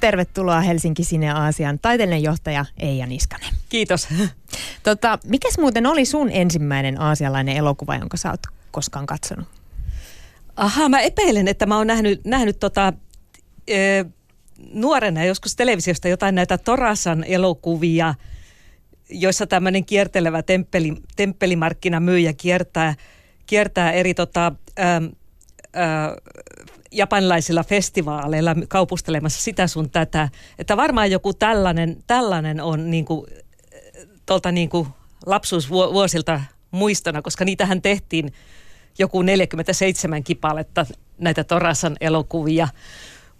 tervetuloa Helsinki Sine Aasian taiteellinen johtaja Eija Niskanen. Kiitos. Tota, mikäs muuten oli sun ensimmäinen aasialainen elokuva, jonka sä oot koskaan katsonut? Aha, mä epäilen, että mä oon nähnyt, nähnyt tota, e, nuorena joskus televisiosta jotain näitä Torasan elokuvia, joissa tämmöinen kiertelevä temppeli, temppelimarkkinamyyjä kiertää, kiertää eri tota, ä, ä, japanilaisilla festivaaleilla kaupustelemassa sitä sun tätä. Että varmaan joku tällainen, tällainen on niin kuin, tuolta niin kuin lapsuusvuosilta muistona, koska niitähän tehtiin joku 47 kipaletta näitä Torasan elokuvia.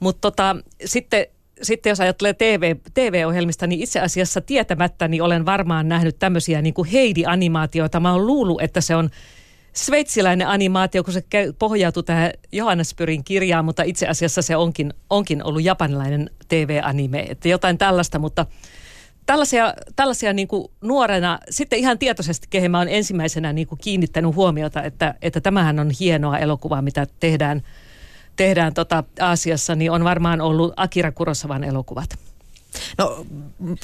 Mutta tota, sitten, sitten jos ajattelee TV, TV-ohjelmista, niin itse asiassa tietämättä niin olen varmaan nähnyt tämmöisiä niin kuin Heidi-animaatioita. Mä oon luullut, että se on sveitsiläinen animaatio, kun se pohjautuu tähän Johannes Pyrin kirjaan, mutta itse asiassa se onkin, onkin ollut japanilainen TV-anime, että jotain tällaista, mutta tällaisia, tällaisia niin kuin nuorena, sitten ihan tietoisesti, kehen mä olen ensimmäisenä niin kuin kiinnittänyt huomiota, että, että tämähän on hienoa elokuvaa, mitä tehdään, tehdään tota Aasiassa, niin on varmaan ollut Akira Kurosavan elokuvat. No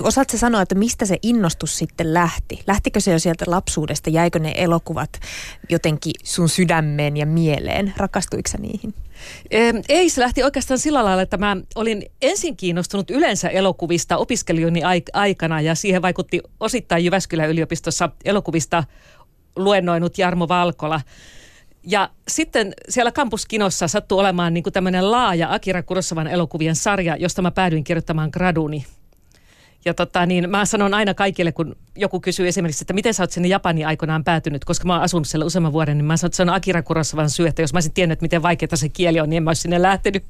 osaatko sanoa, että mistä se innostus sitten lähti? Lähtikö se jo sieltä lapsuudesta? Jäikö ne elokuvat jotenkin sun sydämeen ja mieleen? Rakastuiko sä niihin? Ei, se lähti oikeastaan sillä lailla, että mä olin ensin kiinnostunut yleensä elokuvista opiskelijoni aikana ja siihen vaikutti osittain Jyväskylän yliopistossa elokuvista luennoinut Jarmo Valkola. Ja sitten siellä kampuskinossa sattui olemaan niin tämmöinen laaja Akira Kurosavan elokuvien sarja, josta mä päädyin kirjoittamaan graduni. Ja tota, niin mä sanon aina kaikille, kun joku kysyy esimerkiksi, että miten sä oot sinne Japaniin aikoinaan päätynyt, koska mä oon asunut siellä useamman vuoden, niin mä sanon, että se on Akira Kurosavan syy, että jos mä olisin tiennyt, miten vaikeaa se kieli on, niin en mä olisi sinne lähtenyt.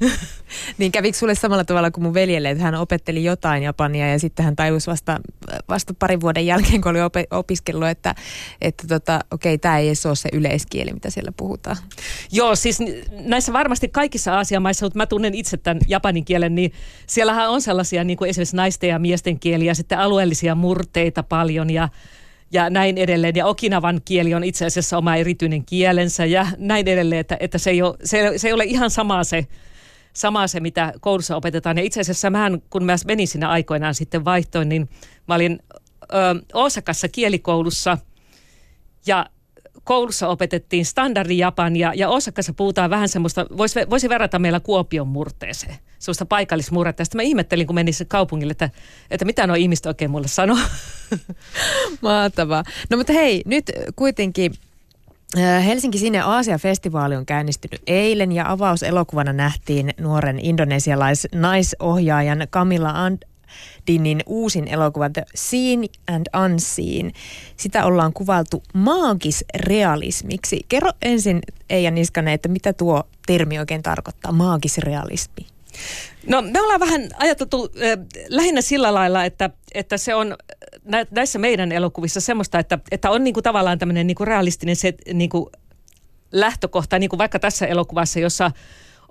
niin kävikö sulle samalla tavalla kuin mun veljelle, että hän opetteli jotain Japania ja sitten hän tajusi vasta, vasta parin vuoden jälkeen, kun oli op- opiskellut, että, että tota, okei, tämä ei edes ole se yleiskieli, mitä siellä puhutaan. Joo, siis näissä varmasti kaikissa Aasian maissa, mutta mä tunnen itse tämän japanin kielen, niin siellähän on sellaisia niin kuin esimerkiksi naisten ja miesten kieliä, sitten alueellisia murteita paljon ja ja näin edelleen. Ja Okinavan kieli on itse asiassa oma erityinen kielensä ja näin edelleen, että, että se, ei ole, se, se ei ole ihan sama se, sama se, mitä koulussa opetetaan. Ja itse asiassa mä, kun mä menin siinä aikoinaan sitten vaihtoin, niin mä olin ö, Osakassa kielikoulussa ja koulussa opetettiin standardi Japania ja Osakassa puhutaan vähän semmoista, voisi, voisi verrata meillä Kuopion murteeseen, semmoista paikallismurretta. Sitten mä ihmettelin, kun menin kaupungille, että, että mitä nuo ihmiset oikein mulle sanoo. Mahtavaa. No mutta hei, nyt kuitenkin äh, Helsinki Sinne Aasia-festivaali on käynnistynyt eilen ja avauselokuvana nähtiin nuoren indonesialais-naisohjaajan Camilla Dinin uusin elokuva The Seen and Unseen. Sitä ollaan kuvaltu maagisrealismiksi. Kerro ensin Eija Niskanen, että mitä tuo termi oikein tarkoittaa, maagisrealismi? No me ollaan vähän ajateltu äh, lähinnä sillä lailla, että, että se on nä, näissä meidän elokuvissa semmoista, että, että on niinku tavallaan tämmöinen niinku realistinen se niinku lähtökohta, niin kuin vaikka tässä elokuvassa, jossa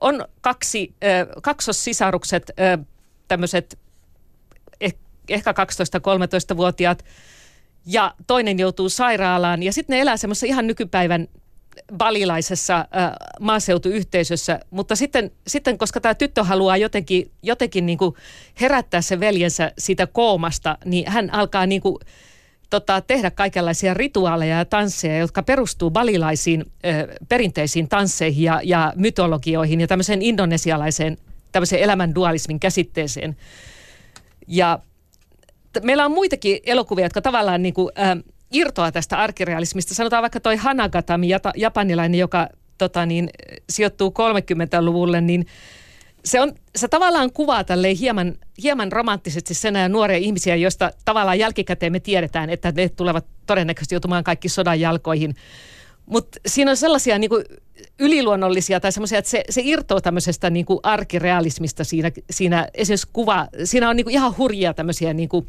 on kaksi, äh, kaksossisarukset, äh, tämmöiset ehkä 12-13-vuotiaat, ja toinen joutuu sairaalaan. Ja sitten ne elää semmoisessa ihan nykypäivän balilaisessa äh, maaseutuyhteisössä, mutta sitten, sitten koska tämä tyttö haluaa jotenkin, jotenkin niin kuin herättää sen veljensä siitä koomasta, niin hän alkaa niin kuin, tota, tehdä kaikenlaisia rituaaleja ja tansseja, jotka perustuu balilaisiin äh, perinteisiin tansseihin ja, ja mytologioihin ja tämmöiseen indonesialaiseen tämmöiseen elämän dualismin käsitteeseen. Ja meillä on muitakin elokuvia, jotka tavallaan niin kuin, äh, irtoaa tästä arkirealismista. Sanotaan vaikka toi Hanagatami, japanilainen, joka tota niin, sijoittuu 30-luvulle, niin se, on, se tavallaan kuvaa tälleen hieman, hieman romanttisesti sen ajan nuoria ihmisiä, joista tavallaan jälkikäteen me tiedetään, että ne tulevat todennäköisesti joutumaan kaikki sodan jalkoihin. Mutta siinä on sellaisia niin kuin yliluonnollisia tai semmoisia, että se, se irtoo tämmöisestä niin kuin arkirealismista siinä, siinä esimerkiksi kuva, siinä on niin kuin ihan hurjia tämmöisiä niin kuin,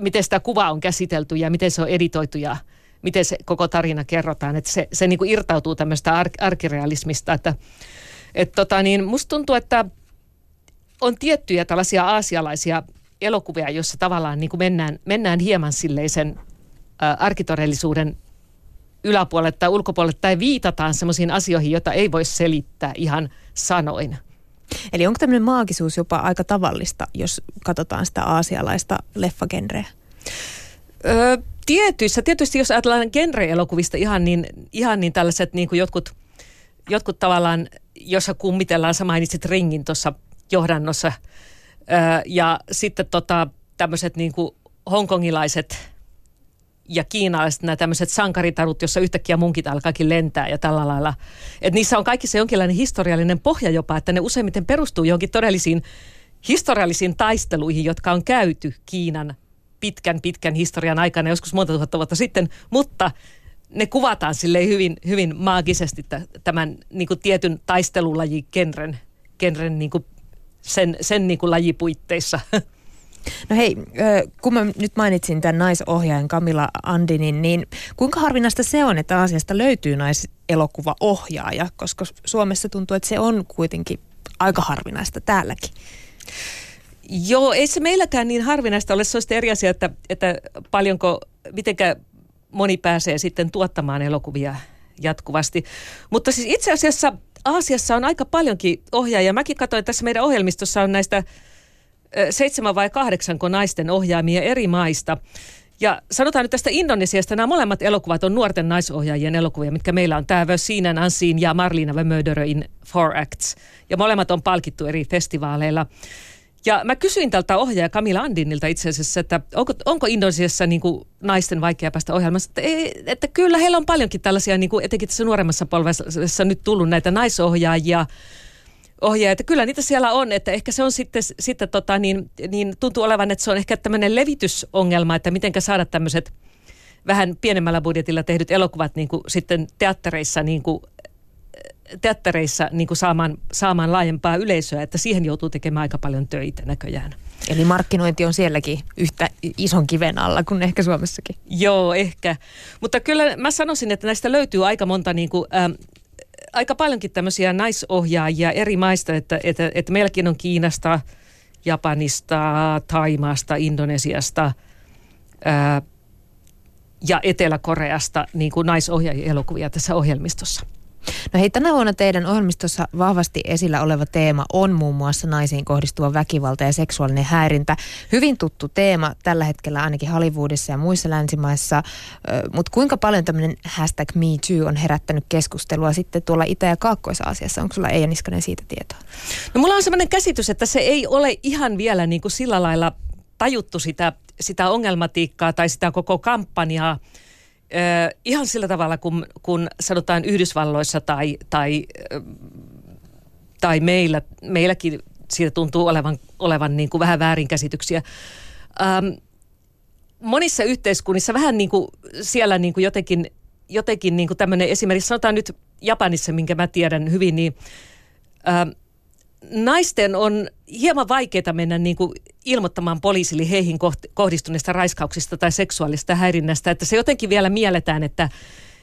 miten sitä kuvaa on käsitelty ja miten se on editoitu ja miten se koko tarina kerrotaan. Että se, se niin kuin irtautuu tämmöistä ar- arkirealismista. Että, et tota niin, musta tuntuu, että on tiettyjä tällaisia aasialaisia elokuvia, joissa tavallaan niin kuin mennään, mennään hieman silleisen ä, arkitodellisuuden yläpuolelle tai ulkopuolelle tai viitataan sellaisiin asioihin, joita ei voi selittää ihan sanoin. Eli onko tämmöinen maagisuus jopa aika tavallista, jos katsotaan sitä aasialaista leffagenreä? Öö, tietyissä, tietysti jos ajatellaan genre-elokuvista ihan niin, ihan niin tällaiset niin kuin jotkut, jotkut tavallaan, jossa kummitellaan, sä mainitsit ringin tuossa johdannossa, öö, ja sitten tota, tämmöiset niin kuin hongkongilaiset ja kiinalaiset nämä tämmöiset sankaritarut, jossa yhtäkkiä munkit alkaakin lentää ja tällä lailla. Että niissä on kaikissa jonkinlainen historiallinen pohja jopa, että ne useimmiten perustuu johonkin todellisiin historiallisiin taisteluihin, jotka on käyty Kiinan pitkän, pitkän historian aikana, joskus monta tuhatta vuotta sitten, mutta ne kuvataan sille hyvin, hyvin maagisesti tämän niin kuin tietyn taistelulaji kenren, kenren niin kuin sen, sen niin kuin lajipuitteissa. No hei, kun mä nyt mainitsin tämän naisohjaajan Camilla Andinin, niin kuinka harvinaista se on, että asiasta löytyy naiselokuvaohjaaja, koska Suomessa tuntuu, että se on kuitenkin aika harvinaista täälläkin. Joo, ei se meilläkään niin harvinaista ole. Se on eri asia, että, että paljonko, mitenkä moni pääsee sitten tuottamaan elokuvia jatkuvasti. Mutta siis itse asiassa Aasiassa on aika paljonkin ohjaajia. Mäkin katsoin, että tässä meidän ohjelmistossa on näistä seitsemän vai kahdeksanko naisten ohjaamia eri maista. Ja sanotaan nyt tästä Indonesiasta, nämä molemmat elokuvat on nuorten naisohjaajien elokuvia, mitkä meillä on tämä Sinan Ansin ja Marlina the in Four Acts. Ja molemmat on palkittu eri festivaaleilla. Ja mä kysyin tältä ohjaaja Camilla Andinilta itse asiassa, että onko, onko Indonesiassa niin kuin naisten vaikea päästä ohjelmassa. Että, ei, että kyllä heillä on paljonkin tällaisia, niin kuin etenkin tässä nuoremmassa polvessa nyt tullut näitä naisohjaajia, ohjeja, että kyllä niitä siellä on, että ehkä se on sitten, sitten tota, niin, niin tuntuu olevan, että se on ehkä tämmöinen levitysongelma, että miten saada tämmöiset vähän pienemmällä budjetilla tehdyt elokuvat niin kuin sitten teattereissa niin kuin teattereissa niin kuin saamaan, saamaan laajempaa yleisöä, että siihen joutuu tekemään aika paljon töitä näköjään. Eli markkinointi on sielläkin yhtä ison kiven alla kuin ehkä Suomessakin. Joo, ehkä. Mutta kyllä mä sanoisin, että näistä löytyy aika monta niin kuin, ähm, aika paljonkin tämmöisiä naisohjaajia eri maista, että, että, että meilläkin on Kiinasta, Japanista, Taimaasta, Indonesiasta ää, ja Etelä-Koreasta niin kuin naisohjaajia tässä ohjelmistossa. No hei, tänä vuonna teidän ohjelmistossa vahvasti esillä oleva teema on muun muassa naisiin kohdistuva väkivalta ja seksuaalinen häirintä. Hyvin tuttu teema tällä hetkellä ainakin Hollywoodissa ja muissa länsimaissa, mutta kuinka paljon tämmöinen hashtag MeToo on herättänyt keskustelua sitten tuolla Itä- ja Kaakkois-Aasiassa? Onko sulla Eija Niskanen siitä tietoa? No mulla on sellainen käsitys, että se ei ole ihan vielä niin kuin sillä lailla tajuttu sitä, sitä ongelmatiikkaa tai sitä koko kampanjaa – Ö, ihan sillä tavalla, kun, kun sanotaan Yhdysvalloissa tai, tai, tai meillä, meilläkin siitä tuntuu olevan, olevan niin kuin vähän väärinkäsityksiä. Ähm, monissa yhteiskunnissa vähän niin kuin siellä niin kuin jotenkin, jotenkin niin kuin tämmöinen esimerkiksi, sanotaan nyt Japanissa, minkä mä tiedän hyvin, niin ähm, naisten on hieman vaikeaa mennä niin kuin ilmoittamaan poliisille heihin kohdistuneista raiskauksista tai seksuaalista häirinnästä, että se jotenkin vielä mielletään, että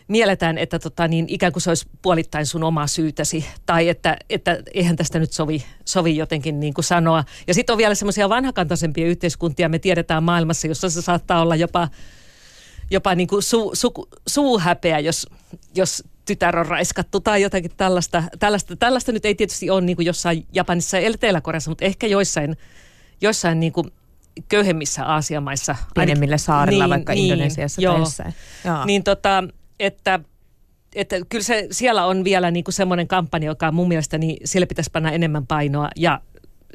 mielletään, että tota, niin ikään kuin se olisi puolittain sun oma syytäsi, tai että, että eihän tästä nyt sovi, sovi jotenkin niin kuin sanoa. Ja sitten on vielä semmoisia vanhakantaisempia yhteiskuntia, me tiedetään maailmassa, jossa se saattaa olla jopa, jopa niin kuin su, su, suuhäpeä, jos, jos tytär on raiskattu tai jotakin tällaista. Tällaista, tällaista nyt ei tietysti ole niin kuin jossain Japanissa ja Etelä-Koreassa, mutta ehkä joissain, joissain niin kuin köyhemmissä Aasiamaissa. Pienemmillä saarilla, niin, vaikka niin, Indonesiassa joo, tai jossain. Joo. Niin tota, että, että kyllä se, siellä on vielä niin kuin semmoinen kampanja, joka mun mielestä niin sille pitäisi panna enemmän painoa ja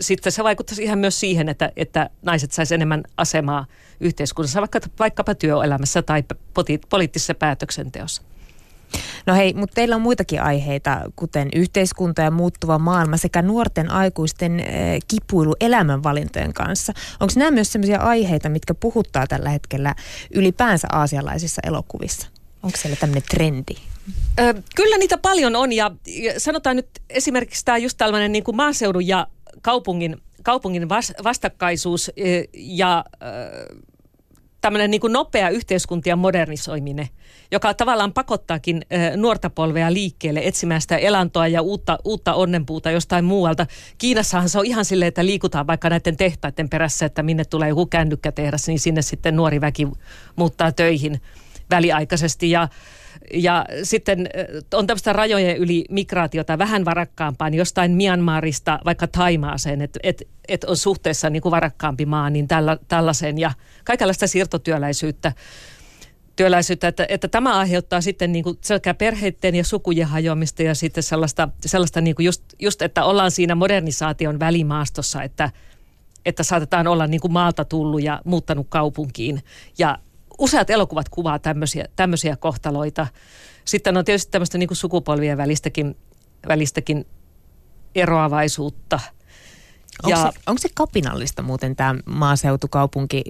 sitten se vaikuttaisi ihan myös siihen, että, että naiset saisi enemmän asemaa yhteiskunnassa, vaikka, vaikkapa työelämässä tai poliittisessa päätöksenteossa. No hei, mutta teillä on muitakin aiheita, kuten yhteiskunta ja muuttuva maailma sekä nuorten aikuisten äh, kipuilu elämänvalintojen kanssa. Onko nämä myös sellaisia aiheita, mitkä puhuttaa tällä hetkellä ylipäänsä aasialaisissa elokuvissa? Onko siellä tämmöinen trendi? Ö, kyllä niitä paljon on ja, ja sanotaan nyt esimerkiksi tämä just tällainen niin kuin maaseudun ja kaupungin, kaupungin vas, vastakkaisuus ja tämmöinen niin kuin nopea yhteiskuntien modernisoiminen, joka tavallaan pakottaakin nuorta polvea liikkeelle etsimään sitä elantoa ja uutta, uutta onnenpuuta jostain muualta. Kiinassahan se on ihan silleen, että liikutaan vaikka näiden tehtaiden perässä, että minne tulee joku kännykkätehdas, niin sinne sitten nuori väki muuttaa töihin. Väliaikaisesti ja ja sitten on tämmöistä rajojen yli migraatiota vähän varakkaampaa, niin jostain Myanmarista vaikka Taimaaseen, että et, et on suhteessa niin kuin varakkaampi maa, niin tällä, tällaisen ja kaikenlaista siirtotyöläisyyttä työläisyyttä, että, että tämä aiheuttaa sitten niin kuin sekä perheiden ja sukujen hajoamista ja sitten sellaista, sellaista niin kuin just, just, että ollaan siinä modernisaation välimaastossa, että, että saatetaan olla niin kuin maalta tullut ja muuttanut kaupunkiin. Ja useat elokuvat kuvaa tämmöisiä, tämmöisiä kohtaloita. Sitten on tietysti tämmöistä niin kuin sukupolvien välistäkin, välistäkin eroavaisuutta – Onko, ja, se, onko se kapinallista muuten tämä maaseutukaupunki,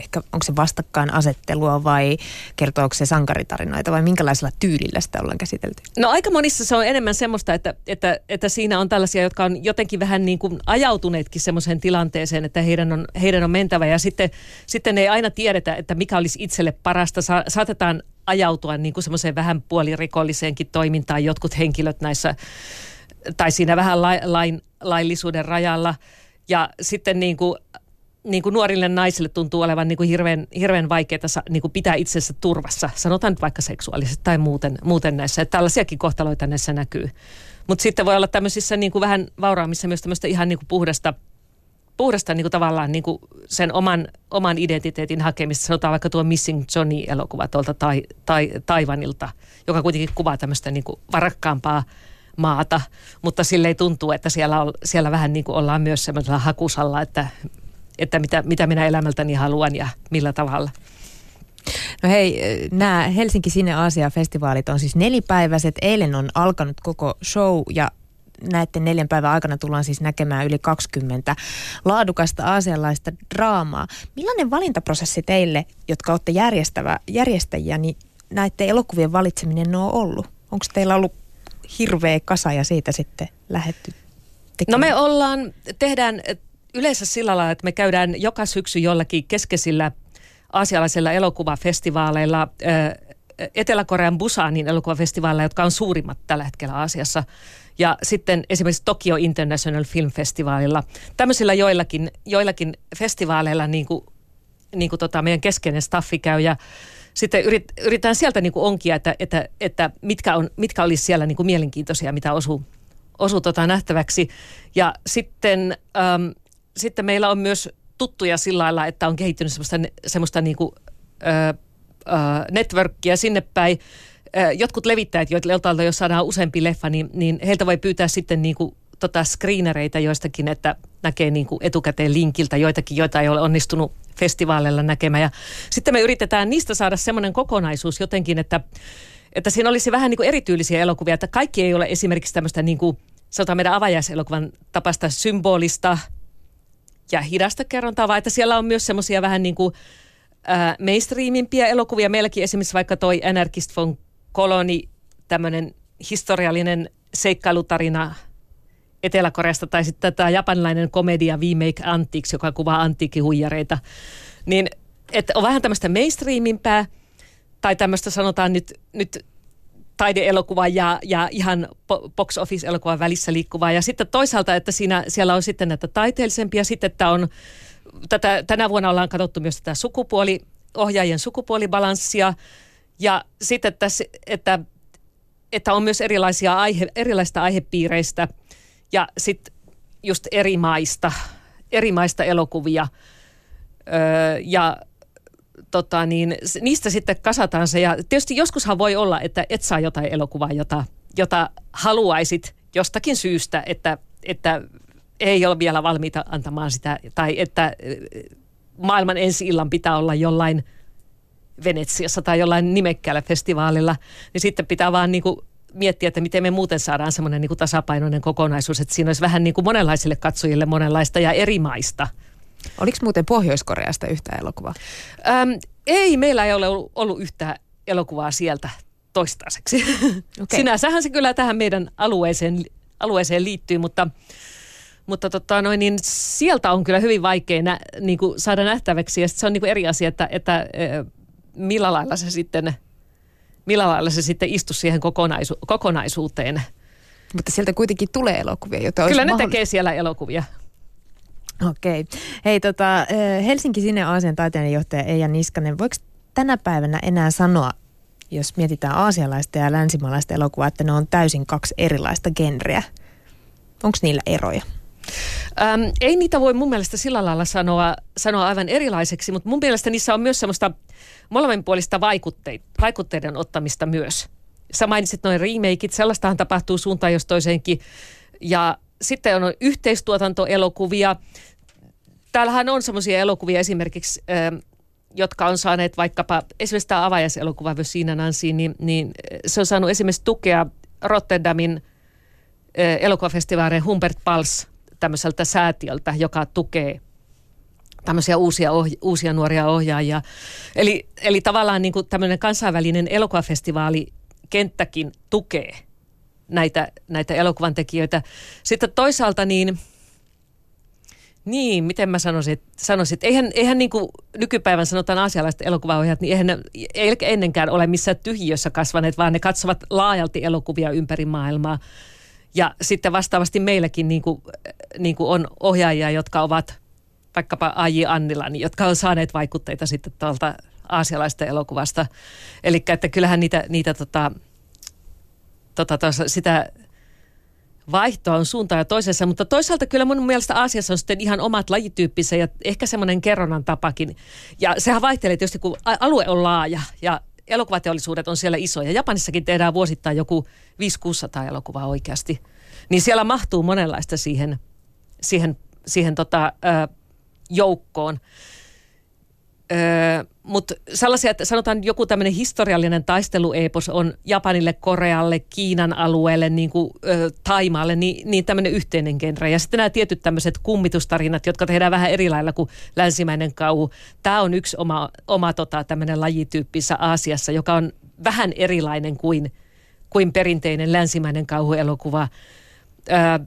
ehkä onko se vastakkainasettelua vai kertooko se sankaritarinoita vai minkälaisella tyylillä sitä ollaan käsitelty? No aika monissa se on enemmän semmoista, että, että, että siinä on tällaisia, jotka on jotenkin vähän niin kuin ajautuneetkin semmoiseen tilanteeseen, että heidän on, heidän on mentävä ja sitten, sitten ei aina tiedetä, että mikä olisi itselle parasta. Sa, saatetaan ajautua niin kuin semmoiseen vähän puolirikolliseenkin toimintaan jotkut henkilöt näissä tai siinä vähän lain, laillisuuden rajalla. Ja sitten niin kuin, niin kuin nuorille naisille tuntuu olevan niin kuin hirveän, hirveän vaikeaa niin kuin pitää itsensä turvassa. Sanotaan nyt vaikka seksuaalisesti tai muuten, muuten näissä. Että tällaisiakin kohtaloita näissä näkyy. Mutta sitten voi olla tämmöisissä niin kuin vähän vauraammissa myös tämmöistä ihan niin kuin puhdasta, puhdasta niin kuin tavallaan niin kuin sen oman, oman identiteetin hakemista. Sanotaan vaikka tuo Missing Johnny-elokuva tuolta tai, tai, Taivanilta, joka kuitenkin kuvaa tämmöistä niin kuin varakkaampaa maata, mutta sille ei tuntuu, että siellä, on, siellä vähän niin kuin ollaan myös semmoisella hakusalla, että, että mitä, mitä minä elämältäni haluan ja millä tavalla. No hei, nämä Helsinki Sine Aasia-festivaalit on siis nelipäiväiset. Eilen on alkanut koko show ja näiden neljän päivän aikana tullaan siis näkemään yli 20 laadukasta aasialaista draamaa. Millainen valintaprosessi teille, jotka olette järjestävä, järjestäjiä, niin näiden elokuvien valitseminen on ollut? Onko teillä ollut hirveä kasa ja siitä sitten lähetty tekemään? No me ollaan, tehdään yleensä sillä lailla, että me käydään joka syksy jollakin keskeisillä aasialaisilla elokuvafestivaaleilla, Etelä-Korean Busanin elokuvafestivaaleilla, jotka on suurimmat tällä hetkellä Aasiassa. Ja sitten esimerkiksi Tokyo International Film Festivalilla. Tämmöisillä joillakin, joillakin festivaaleilla niin kuin, niin kuin tota meidän keskeinen staffi käy ja sitten yrit, yritetään sieltä niin kuin onkia, että, että, että mitkä, on, mitkä olisi siellä niin kuin mielenkiintoisia, mitä osuu, osuu tota nähtäväksi. Ja sitten, äm, sitten meillä on myös tuttuja sillä lailla, että on kehittynyt semmoista, semmoista niin kuin, ö, ö, sinne päin. Jotkut levittäjät, joilta jos saadaan useampi leffa, niin, niin heiltä voi pyytää sitten niin kuin tota screenereitä joistakin, että näkee niin kuin etukäteen linkiltä joitakin, joita ei ole onnistunut festivaaleilla näkemään. Ja sitten me yritetään niistä saada semmoinen kokonaisuus jotenkin, että, että siinä olisi vähän niin kuin erityylisiä elokuvia, että kaikki ei ole esimerkiksi tämmöistä niin kuin, sanotaan meidän avajaiselokuvan tapasta symbolista ja hidasta kerrontaa, vaan että siellä on myös semmoisia vähän niin kuin äh, mainstreamimpiä elokuvia. Meilläkin esimerkiksi vaikka toi Anarchist von Koloni, tämmöinen historiallinen seikkailutarina Etelä-Koreasta tai sitten tämä japanilainen komedia We Make Antiques, joka kuvaa antiikkihuijareita, niin että on vähän tämmöistä mainstreamimpää tai tämmöistä sanotaan nyt, nyt taideelokuva ja, ja ihan box office-elokuvan välissä liikkuvaa. Ja sitten toisaalta, että siinä, siellä on sitten näitä taiteellisempia, sitten että on, tätä, tänä vuonna ollaan katsottu myös tätä sukupuoli, ohjaajien sukupuolibalanssia ja sitten, että, että, että on myös erilaisia aihe, erilaista aihepiireistä – ja sitten just eri maista, eri maista elokuvia. Öö, ja tota niin, niistä sitten kasataan se. Ja tietysti joskushan voi olla, että et saa jotain elokuvaa, jota, jota haluaisit jostakin syystä, että, että ei ole vielä valmiita antamaan sitä, tai että maailman ensi illan pitää olla jollain Venetsiassa tai jollain nimekkäällä festivaalilla, niin sitten pitää vaan niin kuin miettiä, että miten me muuten saadaan semmoinen niin tasapainoinen kokonaisuus, että siinä olisi vähän niin kuin monenlaisille katsojille monenlaista ja eri maista. Oliko muuten Pohjois-Koreasta yhtä elokuvaa? Öm, ei, meillä ei ole ollut, ollut yhtä elokuvaa sieltä toistaiseksi. Okay. Sinänsähän se kyllä tähän meidän alueeseen, alueeseen liittyy, mutta, mutta tota noin, niin sieltä on kyllä hyvin vaikea nä, niin kuin saada nähtäväksi. Ja se on niin kuin eri asia, että, että millä lailla se sitten – millä lailla se sitten istu siihen kokonaisu- kokonaisuuteen. Mutta sieltä kuitenkin tulee elokuvia, joita Kyllä ne mahdoll... tekee siellä elokuvia. Okei. Hei, tota, Helsinki Sinne Aasian taiteenjohtaja Eija Niskanen, voiko tänä päivänä enää sanoa, jos mietitään aasialaista ja länsimaalaista elokuvaa, että ne on täysin kaksi erilaista genreä? Onko niillä eroja? Ähm, ei niitä voi mun mielestä sillä lailla sanoa, sanoa aivan erilaiseksi, mutta mun mielestä niissä on myös semmoista molemminpuolista vaikutteiden ottamista myös. Sä mainitsit noin remakeit, sellaistahan tapahtuu suuntaan jos toiseenkin. Ja sitten on yhteistuotantoelokuvia. Täällähän on semmoisia elokuvia esimerkiksi, ähm, jotka on saaneet vaikkapa, esimerkiksi tämä avajaiselokuva siinä Nancy, niin, niin se on saanut esimerkiksi tukea Rotterdamin äh, elokuvafestivaalin Humbert Pals tämmöiseltä säätiöltä, joka tukee tämmöisiä uusia, ohja- uusia nuoria ohjaajia. Eli, eli tavallaan niin kuin tämmöinen kansainvälinen elokuvafestivaali kenttäkin tukee näitä, näitä elokuvan tekijöitä. Sitten toisaalta niin, niin, miten mä sanoisin, sanoisin että eihän, eihän niin kuin nykypäivän sanotaan asialaiset elokuvaohjaajat, niin eihän ne ei ennenkään ole missään tyhjiössä kasvaneet, vaan ne katsovat laajalti elokuvia ympäri maailmaa. Ja sitten vastaavasti meilläkin niin kuin, niin kuin on ohjaajia, jotka ovat vaikkapa A.J. Annilan, niin jotka on saaneet vaikutteita sitten tuolta aasialaista elokuvasta. Eli että kyllähän niitä, niitä tota, tota, tos, sitä vaihtoa on suuntaan ja toisessa, mutta toisaalta kyllä mun mielestä Aasiassa on sitten ihan omat lajityyppisensä ja ehkä semmoinen kerronnan tapakin. Ja sehän vaihtelee tietysti, kun alue on laaja ja elokuvateollisuudet on siellä isoja. Japanissakin tehdään vuosittain joku 500-600 elokuvaa oikeasti. Niin siellä mahtuu monenlaista siihen, siihen, siihen tota, joukkoon. Mutta sellaisia, että sanotaan joku tämmöinen historiallinen taisteluepos on Japanille, Korealle, Kiinan alueelle, niin kuin ö, Taimaalle, niin, niin tämmöinen yhteinen genre. Ja sitten nämä tietyt tämmöiset kummitustarinat, jotka tehdään vähän eri lailla kuin länsimäinen kauhu. Tämä on yksi oma, oma tota, tämmöinen lajityyppissä Aasiassa, joka on vähän erilainen kuin, kuin perinteinen länsimäinen kauhuelokuva. Öö,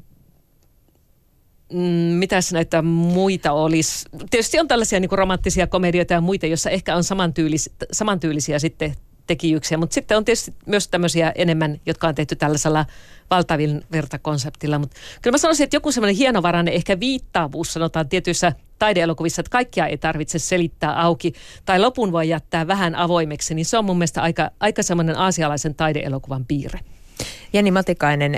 mm, mitäs näitä muita olisi? Tietysti on tällaisia niin romanttisia komedioita ja muita, joissa ehkä on samantyylis, samantyylisiä sitten tekijyksiä, mutta sitten on tietysti myös tämmöisiä enemmän, jotka on tehty tällaisella valtavin vertakonseptilla. Mutta kyllä mä sanoisin, että joku semmoinen hienovarainen ehkä viittaavuus sanotaan tietyissä taideelokuvissa, että kaikkia ei tarvitse selittää auki tai lopun voi jättää vähän avoimeksi, niin se on mun mielestä aika, aika semmoinen aasialaisen taideelokuvan piirre. Jenni Matikainen,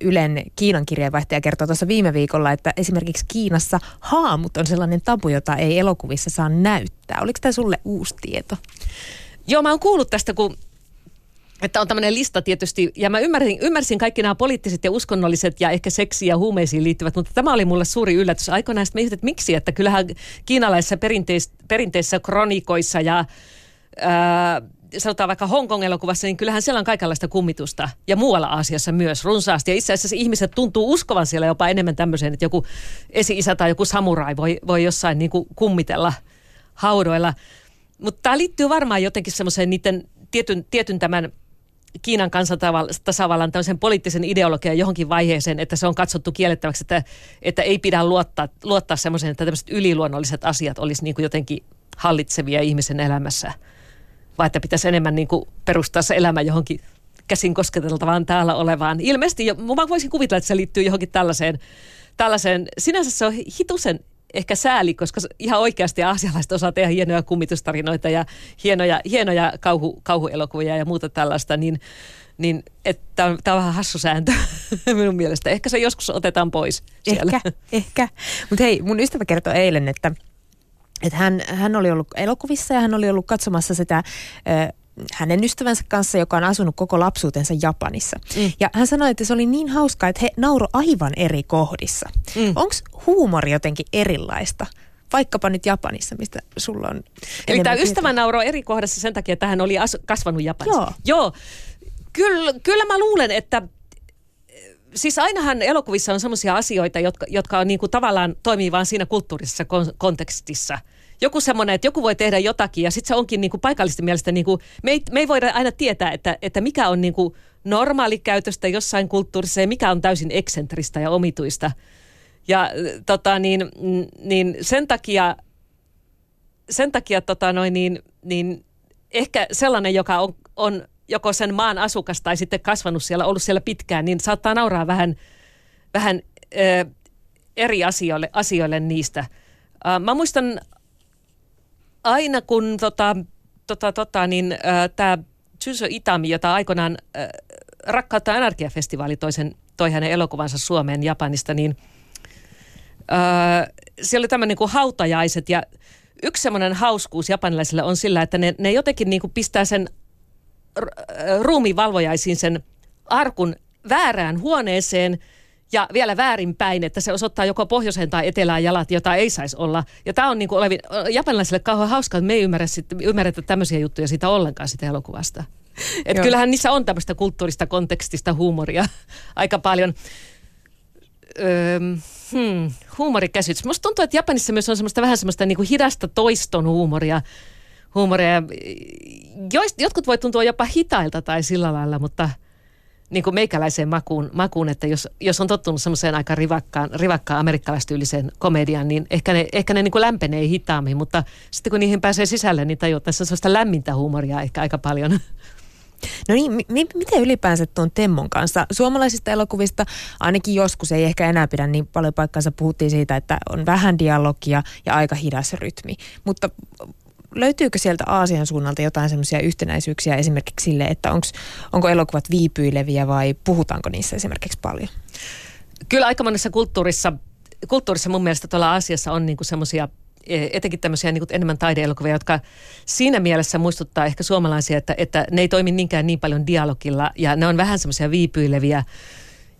Ylen Kiinan kirjeenvaihtaja, kertoi tuossa viime viikolla, että esimerkiksi Kiinassa haamut on sellainen tabu, jota ei elokuvissa saa näyttää. Oliko tämä sulle uusi tieto? Joo, mä oon kuullut tästä, kun että on tämmöinen lista tietysti, ja mä ymmärsin, ymmärsin kaikki nämä poliittiset ja uskonnolliset ja ehkä seksiin ja huumeisiin liittyvät, mutta tämä oli mulle suuri yllätys. Aikoinaan sitten että miksi, että kyllähän kiinalaisissa perinteis, perinteisissä kronikoissa ja ää, sanotaan vaikka Hongkong-elokuvassa, niin kyllähän siellä on kaikenlaista kummitusta ja muualla Aasiassa myös runsaasti. Ja itse asiassa ihmiset tuntuu uskovan siellä jopa enemmän tämmöiseen, että joku esi-isä tai joku samurai voi, voi jossain niin kuin kummitella haudoilla. Mutta tämä liittyy varmaan jotenkin semmoiseen niiden tietyn, tietyn tämän Kiinan kansantasavallan tämmöisen poliittisen ideologian johonkin vaiheeseen, että se on katsottu kiellettäväksi, että, että ei pidä luottaa, luottaa semmoiseen, että tämmöiset yliluonnolliset asiat olisi niin kuin jotenkin hallitsevia ihmisen elämässä vai että pitäisi enemmän niin kuin perustaa se elämä johonkin käsin kosketeltavaan täällä olevaan. Ilmeisesti, jo, mä voisin kuvitella, että se liittyy johonkin tällaiseen, tällaiseen. sinänsä se on hitusen ehkä sääli, koska ihan oikeasti aasialaiset osaa tehdä hienoja kummitustarinoita ja hienoja, hienoja kauhu, kauhuelokuvia ja muuta tällaista, niin, niin tämä on, on vähän hassu sääntö minun mielestä. Ehkä se joskus otetaan pois siellä. Ehkä, ehkä. Mutta hei, mun ystävä kertoi eilen, että että hän, hän oli ollut elokuvissa ja hän oli ollut katsomassa sitä äh, hänen ystävänsä kanssa, joka on asunut koko lapsuutensa Japanissa. Mm. Ja hän sanoi, että se oli niin hauskaa, että he nauro aivan eri kohdissa. Mm. Onko huumori jotenkin erilaista? Vaikkapa nyt Japanissa, mistä sulla on Eli tämä ystävä nauroi eri kohdassa sen takia, että hän oli asu- kasvanut Japanissa. Joo. Joo. Kyllä, kyllä mä luulen, että siis ainahan elokuvissa on sellaisia asioita, jotka, jotka on niin kuin tavallaan toimii vain siinä kulttuurisessa kon- kontekstissa. Joku semmoinen, että joku voi tehdä jotakin ja sitten se onkin niin kuin paikallisten mielestä, niin kuin, me, ei, me ei voida aina tietää, että, että mikä on niin kuin normaali käytöstä jossain kulttuurissa ja mikä on täysin eksentristä ja omituista. Ja tota, niin, niin sen takia, sen takia tota, noin, niin, niin ehkä sellainen, joka on, on joko sen maan asukas tai sitten kasvanut siellä, ollut siellä pitkään, niin saattaa nauraa vähän, vähän ö, eri asioille, asioille niistä. Mä muistan aina, kun tota, tota, tota, niin, äh, tämä Tsuso Itami, jota aikoinaan äh, Rakkautta energiafestivaali toisen, toi hänen elokuvansa Suomeen Japanista, niin äh, siellä oli tämmöinen niin hautajaiset ja yksi semmoinen hauskuus japanilaisille on sillä, että ne, ne jotenkin niin kuin pistää sen ruumivalvojaisiin sen arkun väärään huoneeseen ja vielä väärinpäin, että se osoittaa joko pohjoiseen tai etelään jalat, jota ei saisi olla. Ja tämä on niin kuin olevi, japanilaisille kauhean hauskaa, että me ei ymmärrä sit, ymmärretä tämmöisiä juttuja siitä ollenkaan sitä elokuvasta. Et kyllähän niissä on tämmöistä kulttuurista kontekstista huumoria aika paljon. Öö, hmm, huumorikäsitys. Musta tuntuu, että Japanissa myös on semmoista vähän semmoista niin kuin hidasta toiston huumoria. huumoria. Joist, jotkut voi tuntua jopa hitailta tai sillä lailla, mutta niin kuin meikäläiseen makuun, makuun että jos, jos on tottunut semmoiseen aika rivakkaan, rivakkaan amerikkalaistyyliseen komediaan, niin ehkä ne, ehkä ne niin kuin lämpenee hitaammin, mutta sitten kun niihin pääsee sisälle, niin tajuaa, että se on sellaista lämmintä huumoria ehkä aika paljon. No niin, mi- miten ylipäänsä tuon Temmon kanssa? Suomalaisista elokuvista ainakin joskus ei ehkä enää pidä niin paljon paikkaansa. Puhuttiin siitä, että on vähän dialogia ja aika hidas rytmi. Mutta löytyykö sieltä Aasian suunnalta jotain semmoisia yhtenäisyyksiä esimerkiksi sille, että onks, onko elokuvat viipyileviä vai puhutaanko niissä esimerkiksi paljon? Kyllä aika monessa kulttuurissa, kulttuurissa mun mielestä tuolla Aasiassa on niinku semmoisia E, etenkin tämmöisiä niin enemmän taideelokuvia, jotka siinä mielessä muistuttaa ehkä suomalaisia, että, että ne ei toimi niinkään niin paljon dialogilla ja ne on vähän semmoisia viipyileviä.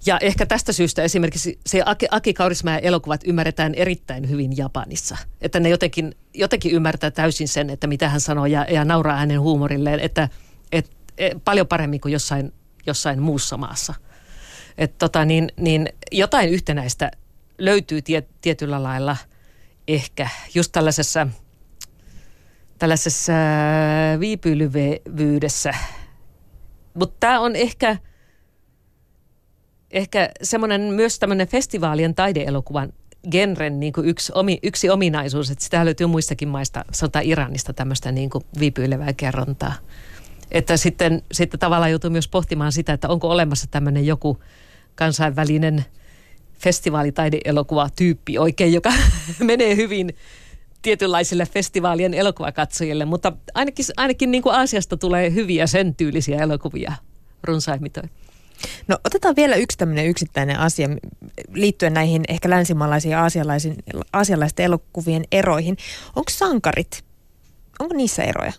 Ja ehkä tästä syystä esimerkiksi se Aki, Kaurismäen elokuvat ymmärretään erittäin hyvin Japanissa. Että ne jotenkin, jotenkin ymmärtää täysin sen, että mitä hän sanoo ja, ja nauraa hänen huumorilleen, että et, et, paljon paremmin kuin jossain, jossain muussa maassa. Et tota, niin, niin jotain yhtenäistä löytyy tie, tietyllä lailla – ehkä just tällaisessa, tällaisessa viipyilyvyydessä. Mutta tämä on ehkä, ehkä semmoinen myös tämmöinen festivaalien taideelokuvan genren niin kuin yksi, omi, yksi ominaisuus, että sitä löytyy muistakin maista, sanotaan Iranista tämmöistä niin kuin viipyilevää kerrontaa. Että sitten, sitten tavallaan joutuu myös pohtimaan sitä, että onko olemassa tämmöinen joku kansainvälinen – festivaalitaideelokuva-tyyppi oikein, joka menee hyvin tietynlaisille festivaalien elokuvakatsojille, mutta ainakin, ainakin niin kuin Aasiasta tulee hyviä sen tyylisiä elokuvia runsaimmitoin. No otetaan vielä yksi tämmöinen yksittäinen asia liittyen näihin ehkä länsimaalaisiin ja aasialaisiin, elokuvien eroihin. Onko sankarit, onko niissä eroja?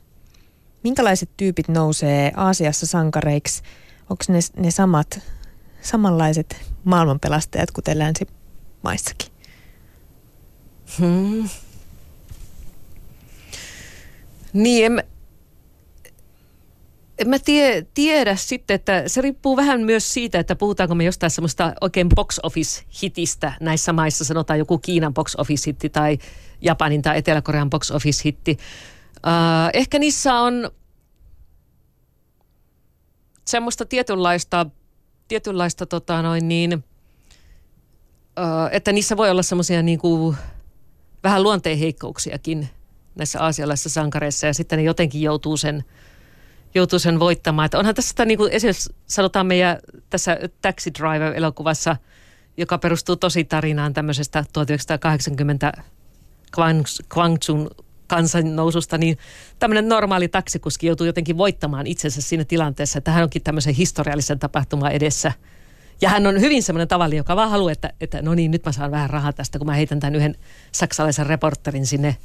Minkälaiset tyypit nousee Aasiassa sankareiksi? Onko ne, ne samat samanlaiset maailmanpelastajat kuten länsimaissakin? Hmm. Niin, en, en mä tie, tiedä sitten, että se riippuu vähän myös siitä, että puhutaanko me jostain semmoista oikein box office hitistä näissä maissa, sanotaan joku Kiinan box office hitti tai Japanin tai Etelä-Korean box office hitti. Uh, ehkä niissä on semmoista tietynlaista tietynlaista tota noin niin, että niissä voi olla semmoisia niin kuin, vähän luonteenheikkouksiakin näissä aasialaisissa sankareissa ja sitten ne jotenkin joutuu sen, joutuu sen voittamaan. Että onhan tässä niin kuin esimerkiksi sanotaan meidän tässä Taxi Driver-elokuvassa, joka perustuu tosi tarinaan tämmöisestä 1980 Kwangchun kansannoususta, niin tämmöinen normaali taksikuski joutuu jotenkin voittamaan itsensä siinä tilanteessa, että hän onkin tämmöisen historiallisen tapahtuman edessä. Ja hän on hyvin semmoinen tavallinen, joka vaan haluaa, että, että no niin, nyt mä saan vähän rahaa tästä, kun mä heitän tämän yhden saksalaisen reporterin sinne.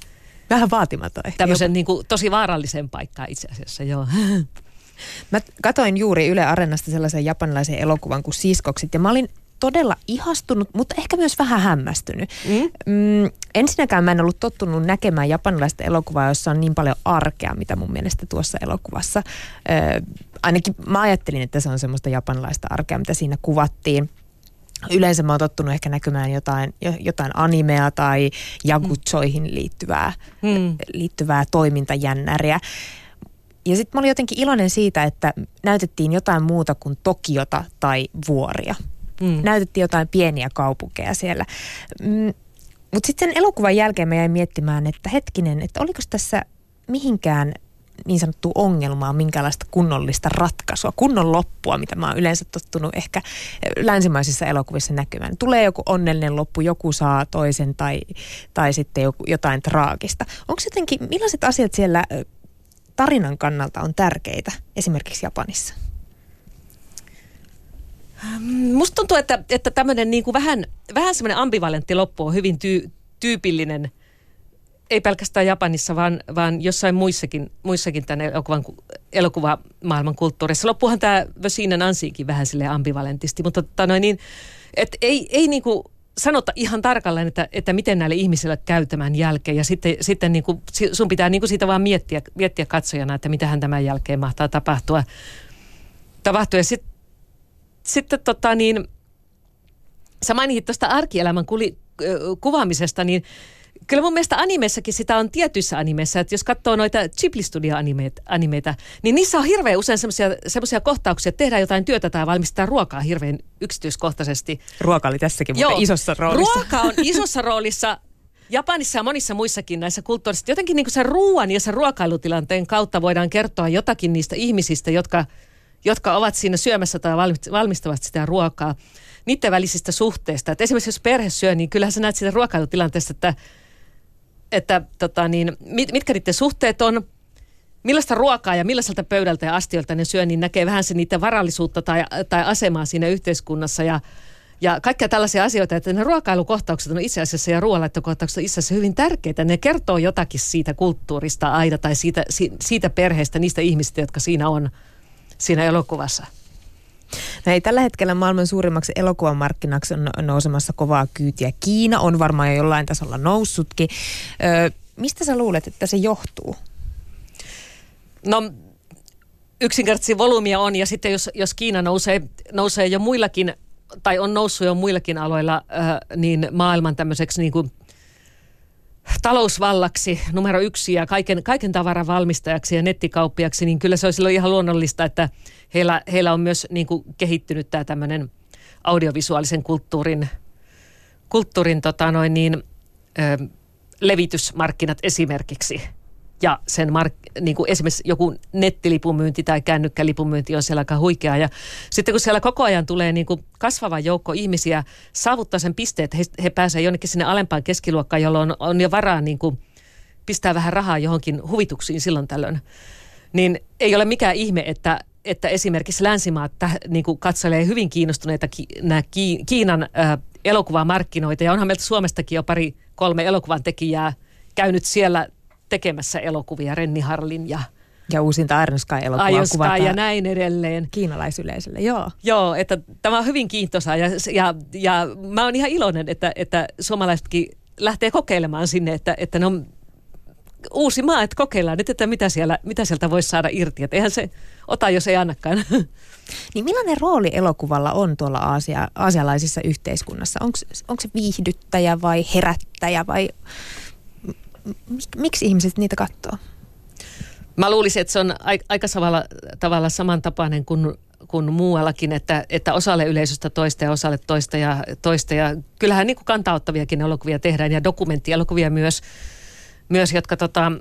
Vähän vaatimaton ehkä. Tämmöisen niin kuin, tosi vaarallisen paikkaan itse asiassa, joo. Mä katoin juuri Yle Areenasta sellaisen japanilaisen elokuvan kuin Siskokset ja mä olin todella ihastunut, mutta ehkä myös vähän hämmästynyt. Mm. Mm, ensinnäkään mä en ollut tottunut näkemään japanilaista elokuvaa, jossa on niin paljon arkea, mitä mun mielestä tuossa elokuvassa. Ö, ainakin mä ajattelin, että se on semmoista japanilaista arkea, mitä siinä kuvattiin. Yleensä mä oon tottunut ehkä näkymään jotain, jotain animea tai jagutsoihin liittyvää, mm. liittyvää toimintajännäriä. Ja sitten mä olin jotenkin iloinen siitä, että näytettiin jotain muuta kuin Tokiota tai vuoria. Mm. Näytettiin jotain pieniä kaupunkeja siellä. Mm, Mutta sitten sen elokuvan jälkeen mä jäin miettimään, että hetkinen, että oliko tässä mihinkään niin sanottu ongelmaa, minkälaista kunnollista ratkaisua, kunnon loppua, mitä mä oon yleensä tottunut ehkä länsimaisissa elokuvissa näkymään. Tulee joku onnellinen loppu, joku saa toisen tai, tai sitten joku, jotain traagista. Onko jotenkin, millaiset asiat siellä tarinan kannalta on tärkeitä, esimerkiksi Japanissa? Musta tuntuu, että, että tämmöinen niin kuin vähän, vähän semmoinen ambivalentti loppu on hyvin tyy, tyypillinen, ei pelkästään Japanissa, vaan, vaan jossain muissakin, muissakin tämän elokuvan, elokuvamaailman kulttuurissa. Loppuhan tämä Vösiinen ansiikin vähän sille ambivalentisti, mutta tota noin niin, et ei, ei niin kuin sanota ihan tarkalleen, että, että miten näille ihmisille käy tämän jälkeen. Ja sitten, sitten niin kuin, sun pitää niin kuin siitä vaan miettiä, miettiä katsojana, että mitähän tämän jälkeen mahtaa tapahtua. tapahtua. Ja sitten sitten tota niin, sä mainitsit tuosta arkielämän kuli, kuvaamisesta, niin Kyllä mun mielestä animessakin sitä on tietyissä animeissa, että jos katsoo noita Ghibli Studio-animeita, niin niissä on hirveän usein semmoisia kohtauksia, että tehdään jotain työtä tai valmistetaan ruokaa hirveän yksityiskohtaisesti. Ruoka oli tässäkin Joo, isossa roolissa. Ruoka on isossa roolissa. Japanissa ja monissa muissakin näissä kulttuurissa, jotenkin niin sen ruoan ja sen ruokailutilanteen kautta voidaan kertoa jotakin niistä ihmisistä, jotka, jotka ovat siinä syömässä tai valmistavat sitä ruokaa, niiden välisistä suhteista. Että esimerkiksi jos perhe syö, niin kyllähän sä näet siitä ruokailutilanteesta, että että tota niin, mit, mitkä niiden suhteet on, millaista ruokaa ja millaiselta pöydältä ja astiolta ne syö, niin näkee vähän se niiden varallisuutta tai, tai asemaa siinä yhteiskunnassa ja ja kaikkia tällaisia asioita, että ne ruokailukohtaukset on itse asiassa ja ruoanlaittokohtaukset on itse asiassa hyvin tärkeitä. Ne kertoo jotakin siitä kulttuurista aina tai siitä, siitä perheestä, niistä ihmistä, jotka siinä on siinä elokuvassa. No ei tällä hetkellä maailman suurimmaksi elokuvan markkinaksi on nousemassa kovaa kyytiä. Kiina on varmaan jo jollain tasolla noussutkin. Ö, mistä sä luulet, että se johtuu? No yksinkertaisesti volyymia on ja sitten jos, jos Kiina nousee, nousee jo muillakin tai on noussut jo muillakin aloilla äh, niin maailman tämmöiseksi niin kuin talousvallaksi numero yksi ja kaiken, kaiken tavaran valmistajaksi ja nettikauppiaksi, niin kyllä se olisi silloin ihan luonnollista, että heillä, heillä on myös niin kuin kehittynyt tämä tämmöinen audiovisuaalisen kulttuurin, kulttuurin tota noin niin, ö, levitysmarkkinat esimerkiksi. Ja sen mark, niin kuin esimerkiksi joku nettilipunmyynti tai kännykkälipunmyynti on siellä aika huikea. Ja sitten kun siellä koko ajan tulee niin kuin kasvava joukko ihmisiä saavuttaa sen pisteet, he, he pääsevät jonnekin sinne alempaan keskiluokkaan, jolloin on, on jo varaa niin kuin pistää vähän rahaa johonkin huvituksiin silloin tällöin. Niin ei ole mikään ihme, että että esimerkiksi länsimaat täh, niin kuin katselee hyvin kiinnostuneita ki, nämä ki, Kiinan äh, elokuvamarkkinoita. Ja onhan meiltä Suomestakin jo pari, kolme elokuvan tekijää käynyt siellä tekemässä elokuvia, Renni Harlin ja ja uusinta Iron Sky-elokuvaa ja näin edelleen. Kiinalaisyleisölle, joo. Joo, että tämä on hyvin kiintoisa ja, ja, ja mä oon ihan iloinen, että, että suomalaisetkin lähtee kokeilemaan sinne, että, että ne on uusi maa, että kokeillaan nyt, että mitä, siellä, mitä sieltä voisi saada irti. Että eihän se ota, jos ei annakaan. Niin millainen rooli elokuvalla on tuolla aasia, aasialaisissa yhteiskunnassa? Onko se viihdyttäjä vai herättäjä vai miksi ihmiset niitä katsoo? Mä luulisin, että se on aika tavalla, tavalla samantapainen kuin kuin muuallakin, että, että osalle yleisöstä toista ja osalle toista ja toista. Ja kyllähän niin kuin kantauttaviakin elokuvia tehdään ja dokumenttielokuvia myös myös, jotka tota,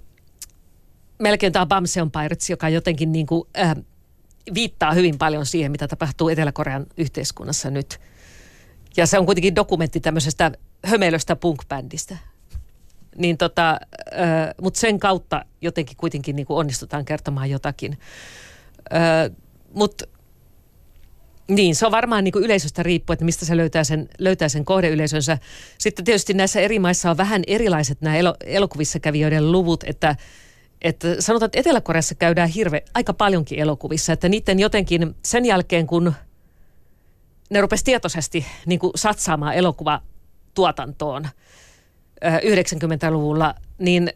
melkein tämä Bamse on Pirates, joka jotenkin niin kuin, äh, viittaa hyvin paljon siihen, mitä tapahtuu Etelä-Korean yhteiskunnassa nyt. Ja se on kuitenkin dokumentti tämmöisestä hömelöstä punk-bändistä. Niin tota, mutta sen kautta jotenkin kuitenkin niin kuin onnistutaan kertomaan jotakin. Mutta niin, se on varmaan niin kuin yleisöstä riippuu, että mistä se löytää sen, löytää sen kohdeyleisönsä. Sitten tietysti näissä eri maissa on vähän erilaiset nämä elo, elokuvissa kävijöiden luvut, että, että sanotaan, että Etelä-Koreassa käydään hirve, aika paljonkin elokuvissa, että niiden jotenkin sen jälkeen, kun ne rupesi tietoisesti niin kuin satsaamaan elokuvatuotantoon 90-luvulla, niin,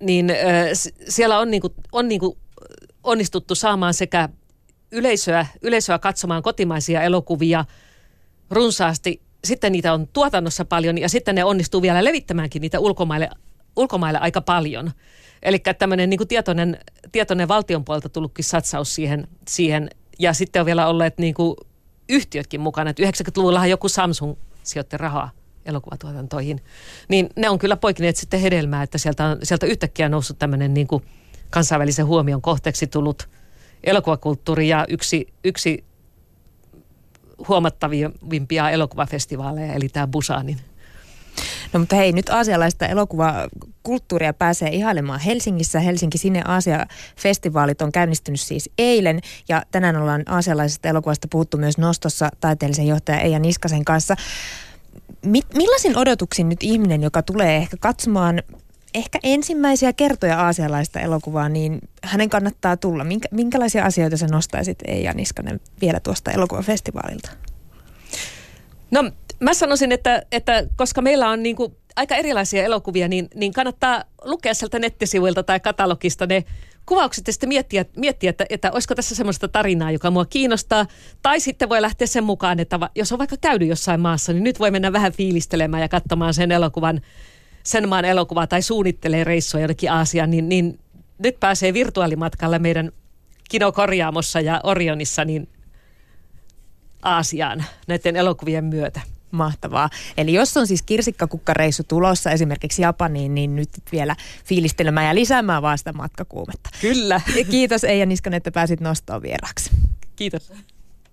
niin siellä on, niin kuin, on niin kuin onnistuttu saamaan sekä yleisöä, yleisöä katsomaan kotimaisia elokuvia runsaasti. Sitten niitä on tuotannossa paljon ja sitten ne onnistuu vielä levittämäänkin niitä ulkomaille, ulkomaille aika paljon. Eli tämmöinen niin tietoinen, tietoinen valtion puolelta tullutkin satsaus siihen, siihen. Ja sitten on vielä olleet niin yhtiötkin mukana. Et 90-luvullahan joku Samsung sijoitti rahaa elokuvatuotantoihin. Niin ne on kyllä poikineet sitten hedelmää, että sieltä on sieltä yhtäkkiä noussut tämmöinen niin kuin kansainvälisen huomion kohteeksi tullut – elokuvakulttuuri ja yksi, yksi huomattavimpia elokuvafestivaaleja, eli tämä Busanin. No mutta hei, nyt aasialaista elokuva kulttuuria pääsee ihailemaan Helsingissä. Helsinki Sine Aasia-festivaalit on käynnistynyt siis eilen ja tänään ollaan aasialaisesta elokuvasta puhuttu myös Nostossa taiteellisen johtaja Eija Niskasen kanssa. Mi- millaisin odotuksin nyt ihminen, joka tulee ehkä katsomaan ehkä ensimmäisiä kertoja aasialaista elokuvaa, niin hänen kannattaa tulla. Minkä, minkälaisia asioita sä nostaisit Eija Niskanen vielä tuosta elokuvafestivaalilta? No mä sanoisin, että, että koska meillä on niin kuin aika erilaisia elokuvia, niin, niin kannattaa lukea sieltä nettisivuilta tai katalogista ne kuvaukset ja sitten miettiä, miettiä että, että olisiko tässä semmoista tarinaa, joka mua kiinnostaa. Tai sitten voi lähteä sen mukaan, että jos on vaikka käynyt jossain maassa, niin nyt voi mennä vähän fiilistelemään ja katsomaan sen elokuvan, sen maan elokuvaa tai suunnittelee reissua jonnekin Aasiaan, niin, niin nyt pääsee virtuaalimatkalle meidän kinokorjaamossa ja Orionissa niin Aasiaan näiden elokuvien myötä. Mahtavaa. Eli jos on siis kirsikkakukkareissu tulossa esimerkiksi Japaniin, niin nyt vielä fiilistelemään ja lisäämään vaan sitä matkakuumetta. Kyllä. Kiitos Eija Niskanen, että pääsit nostoon vieraksi. Kiitos.